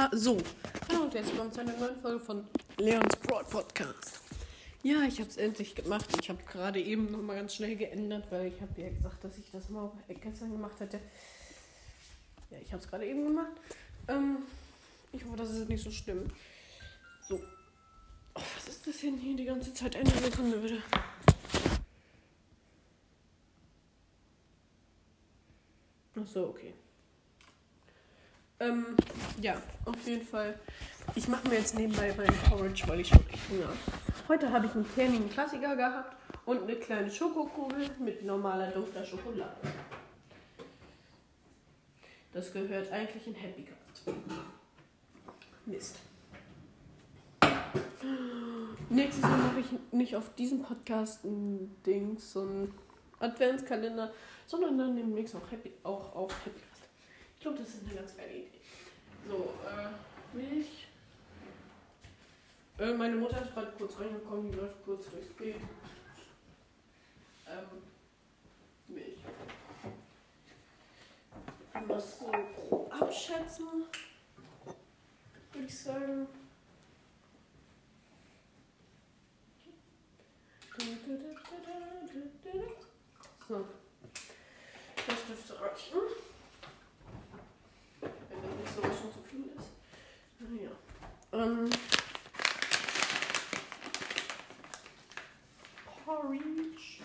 Ha so, hallo und herzlich willkommen zu einer neuen Folge von Leons Broad Podcast. Ja, ich habe es endlich gemacht. Ich habe gerade eben noch mal ganz schnell geändert, weil ich habe ja gesagt, dass ich das mal gestern gemacht hätte. Ja, ich habe es gerade eben gemacht. Ähm, ich hoffe, das ist nicht so schlimm. So. Oh, was ist das denn hier die ganze Zeit? Eine Sekunde bitte. Ach so, okay. Ähm, ja, auf jeden Fall. Ich mache mir jetzt nebenbei meinen Porridge, weil ich wirklich Hunger habe. Heute habe ich einen kernigen Klassiker gehabt und eine kleine Schokokugel mit normaler dunkler Schokolade. Das gehört eigentlich in Happy Card. Mist. Nächstes Mal mache ich nicht auf diesem Podcast ein Ding, so ein Adventskalender, sondern dann demnächst auch, Happy, auch auf Happy. Ich glaube, das ist eine ganz geile Idee. So, äh, Milch. Äh, meine Mutter ist gerade kurz reingekommen, die läuft kurz durchs Bild. Ähm, Milch. Was so grob abschätzen, würde ich sagen. So. Das dürfte reichen. Wenn das nicht so schon zu viel ist. Naja. Ähm. Porridge.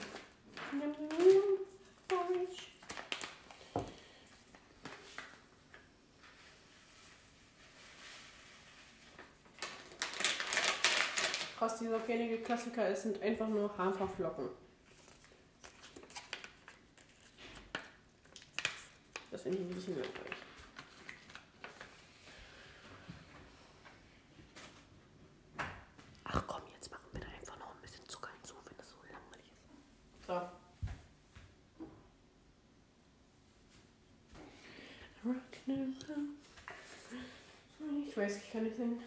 Nimm, nimm, Porridge. Krass, dieser gängige Klassiker, es sind einfach nur Haferflocken. Das finde ich ein bisschen langweilig. Ach komm, jetzt machen wir da einfach noch ein bisschen Zucker hinzu, wenn das so langweilig ist. So. Ich weiß, ich kann nicht singen.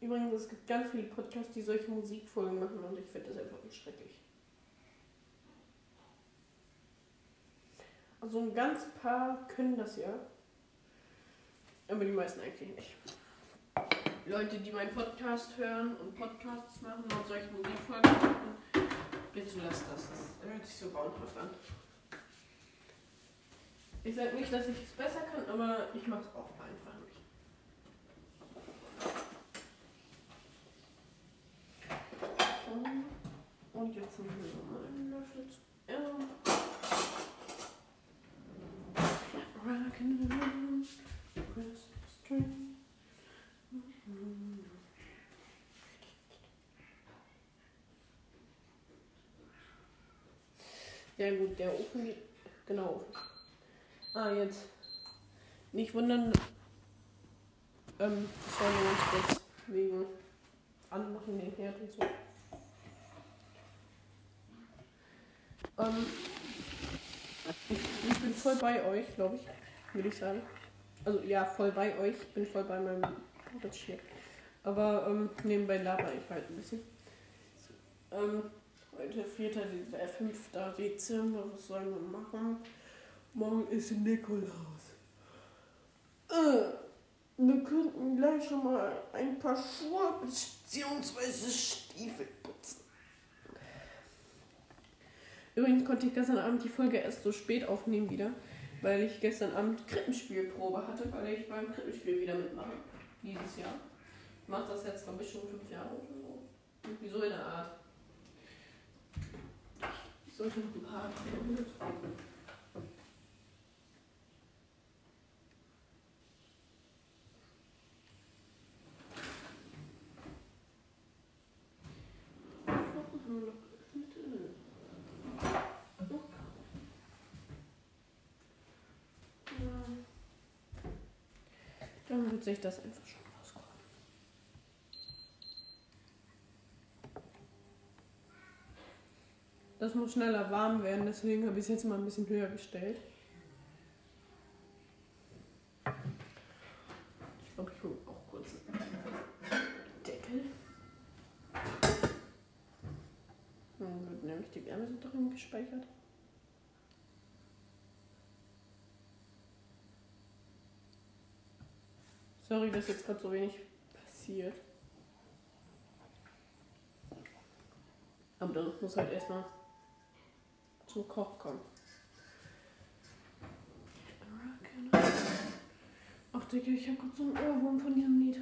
Übrigens, es gibt ganz viele Podcasts, die solche Musikfolgen machen und ich finde das einfach schrecklich. Also ein ganz paar können das ja. Aber die meisten eigentlich nicht. Leute, die meinen Podcast hören und Podcasts machen und solche Musikfolgen machen, bitte lasst das. Das hört sich so grauenhaft an. Ich sage nicht, dass ich es besser kann, aber ich mache es auch einfach nicht. Und jetzt nehmen wir nochmal einen Löffel zu. Ja. Rockin' Ja gut, der Ofen geht. Genau. Ah, jetzt. Nicht wundern. Ähm, das war nur ganz kurz wegen Anmachen den Herd und so. Ähm, ich, ich bin voll bei euch, glaube ich, würde ich sagen. Also ja, voll bei euch. Ich bin voll bei meinem Porridge hier. Aber ähm, nebenbei laber ich halt ein bisschen. Ähm, heute 4. Dezember, 5. Dezember, was sollen wir machen? Morgen ist Nikolaus. Äh, wir könnten gleich schon mal ein paar Schuhe bzw. Stiefel putzen. Übrigens konnte ich gestern Abend die Folge erst so spät aufnehmen wieder, weil ich gestern Abend Krippenspielprobe hatte, weil ich beim Krippenspiel wieder mitmache. Dieses Jahr. Ich mache das jetzt, glaube ich, schon fünf Jahre oder so. Irgendwie so in der Art. Sollte noch ein paar trinken. Dann wird sich das einfach schon Das muss schneller warm werden, deswegen habe ich es jetzt mal ein bisschen höher gestellt. Ich glaube, ich hole auch kurz einen Deckel. Dann wird nämlich die Wärme drin gespeichert. Sorry, dass jetzt gerade so wenig passiert. Aber dann muss halt erstmal zum Koch kommen. Ach Digga, ich hab gerade so einen Ohrwurm von diesem Lied.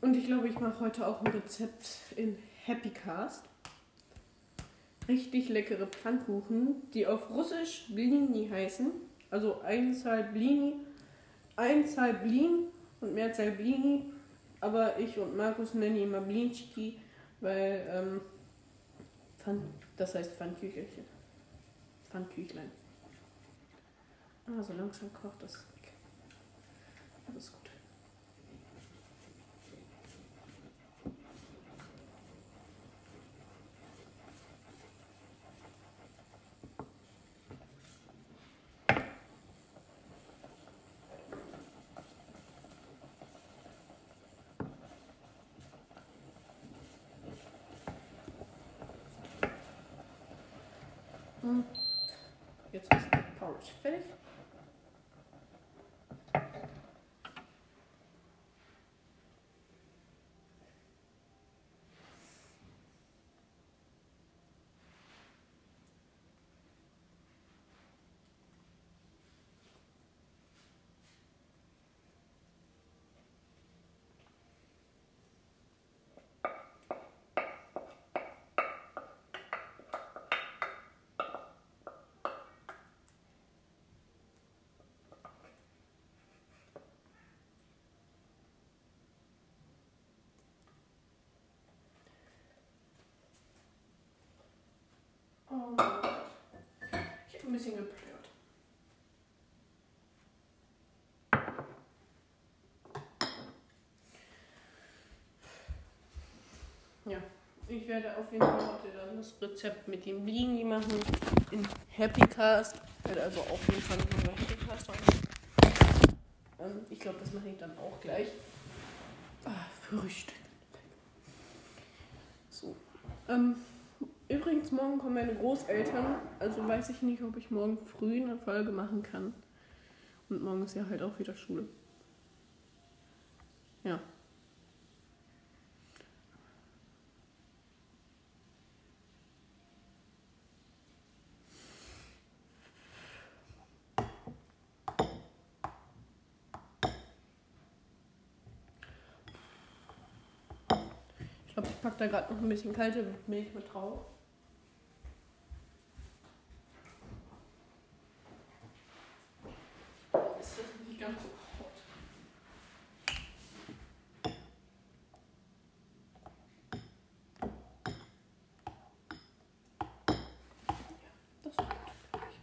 Und ich glaube, ich mache heute auch ein Rezept in Happy Cast. Richtig leckere Pfannkuchen, die auf Russisch Blini heißen. Also Einzahl Blini, Einzahl Blin und Mehrzahl Blini. Aber ich und Markus nennen ihn immer Blinchiki, weil ähm, Pfann, das heißt Pfannküchelchen. Pfannküchlein. Ah, so langsam kocht das weg. Alles gut. Hm. Jetzt ist der Porridge fertig. Bisschen geplört. Ja, ich werde auf jeden Fall heute dann das Rezept mit dem Blini machen in Happy Cast. Ich werde also auf jeden Fall noch mal Happy Cast machen. Ähm, ich glaube, das mache ich dann auch gleich. Ah, Frühstück. So. Ähm, übrigens, morgen kommen meine Großeltern. Also weiß ich nicht, ob ich morgen früh eine Folge machen kann. Und morgen ist ja halt auch wieder Schule. Ja. Ich glaube, ich packe da gerade noch ein bisschen kalte Milch mit drauf. Ist das nicht ganz so hot? Ja, das ist gut, glaub ich.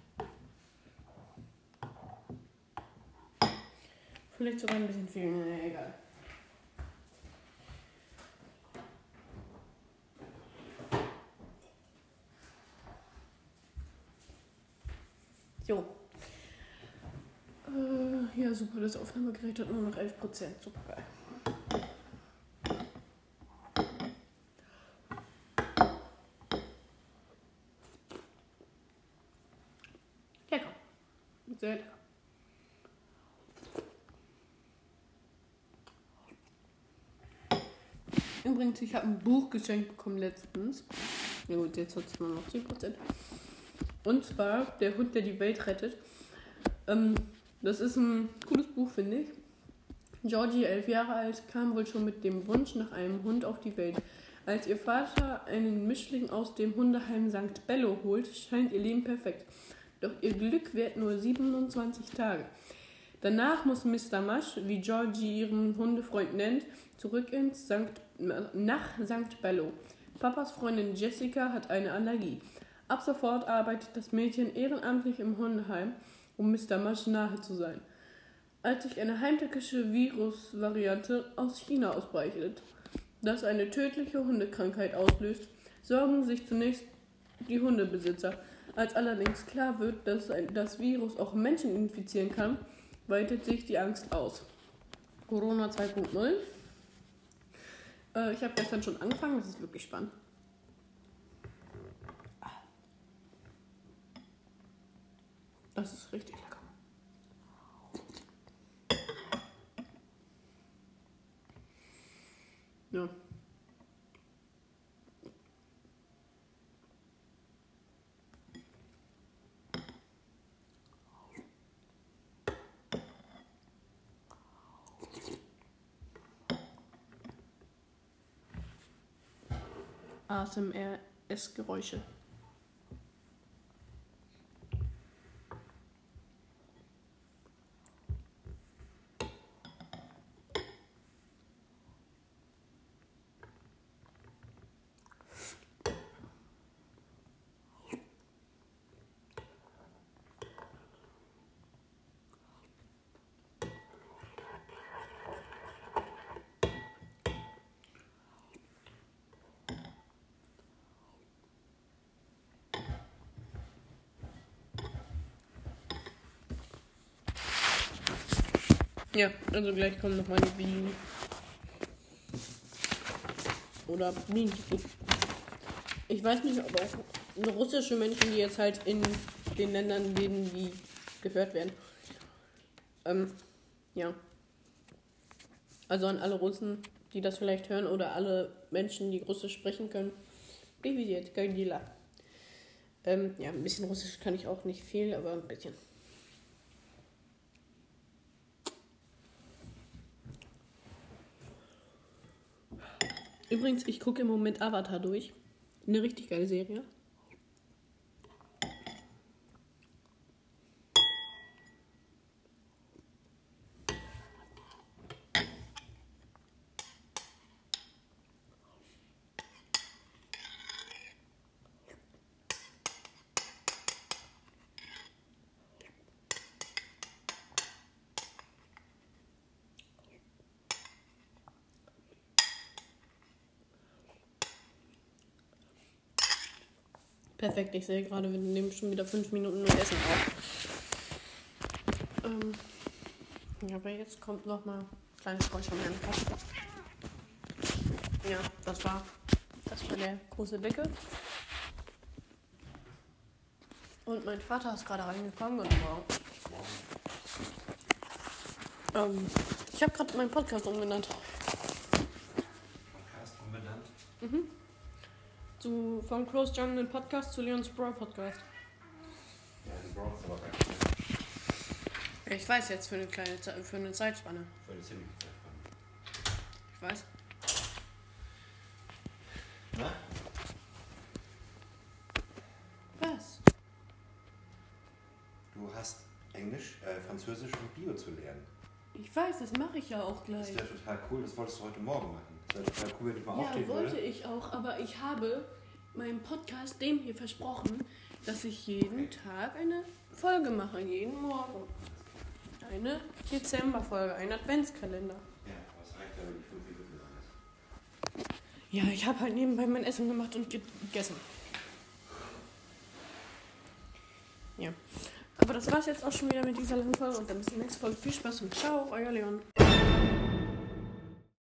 Vielleicht sogar ein bisschen viel, naja, egal. Jo. Äh, ja, super, das Aufnahmegerät hat nur noch 11%. Super geil. Lecker. Sehr lecker. Übrigens, ich habe ein Buch geschenkt bekommen letztens. Ja gut, jetzt hat es nur noch 10%. Und zwar Der Hund, der die Welt rettet. Ähm, das ist ein cooles Buch, finde ich. Georgie, elf Jahre alt, kam wohl schon mit dem Wunsch nach einem Hund auf die Welt. Als ihr Vater einen Mischling aus dem Hundeheim St. Bello holt, scheint ihr Leben perfekt. Doch ihr Glück währt nur 27 Tage. Danach muss Mr. Mush, wie Georgie ihren Hundefreund nennt, zurück ins St. nach St. Bello. Papas Freundin Jessica hat eine Allergie. Ab sofort arbeitet das Mädchen ehrenamtlich im Hundeheim, um Mr. Mush nahe zu sein. Als sich eine heimtückische Virusvariante aus China ausbreitet, das eine tödliche Hundekrankheit auslöst, sorgen sich zunächst die Hundebesitzer. Als allerdings klar wird, dass das Virus auch Menschen infizieren kann, weitet sich die Angst aus. Corona 2.0. Äh, ich habe gestern schon angefangen, das ist wirklich spannend. Das ist richtig lecker. Ja. ASMR-Essgeräusche. Ja, also gleich kommen noch meine Bienen. Oder Bienen. Ich weiß nicht, ob auch russische Menschen, die jetzt halt in den Ländern leben, die gehört werden. Ähm, ja. Also an alle Russen, die das vielleicht hören, oder alle Menschen, die Russisch sprechen können. Privilet, Gagila. Ähm, ja, ein bisschen Russisch kann ich auch nicht viel, aber ein bisschen. Übrigens, ich gucke im Moment Avatar durch. Eine richtig geile Serie. Perfekt, ich sehe gerade, wir nehmen schon wieder fünf Minuten und essen auf. Ähm, aber jetzt kommt noch mal ein kleines Geräusch am. Ja, das war, das war der große Deckel. Und mein Vater ist gerade reingekommen und wow. Ähm, ich habe gerade meinen Podcast umbenannt. Podcast umbenannt. Mhm. Zu, vom Close Jungle Podcast zu Leons Brawl Podcast. Ja, die brauchst aber nicht. Ich weiß jetzt für eine kleine Ze für eine Zeitspanne. Für eine ziemliche Zeit. Ich weiß. Na? Was? Du hast Englisch, äh, Französisch und Bio zu lernen. Ich weiß, das mache ich ja auch Das gleich. wäre total cool, das wolltest du heute Morgen machen. Wäre cool, wenn ich mal Ja, aufstehen wollte würde. ich auch, aber ich habe meinem Podcast dem hier versprochen, dass ich jeden Tag eine Folge mache, jeden Morgen. Eine Dezemberfolge, ein Adventskalender. Ja, aber es reicht ja, wenn die fünf Minuten lang ist. Ja, ich habe halt nebenbei mein Essen gemacht und ge- gegessen. Ja. Aber das war's jetzt auch schon wieder mit dieser langen Folge und dann bis zur nächsten Folge. Viel Spaß und ciao, euer Leon.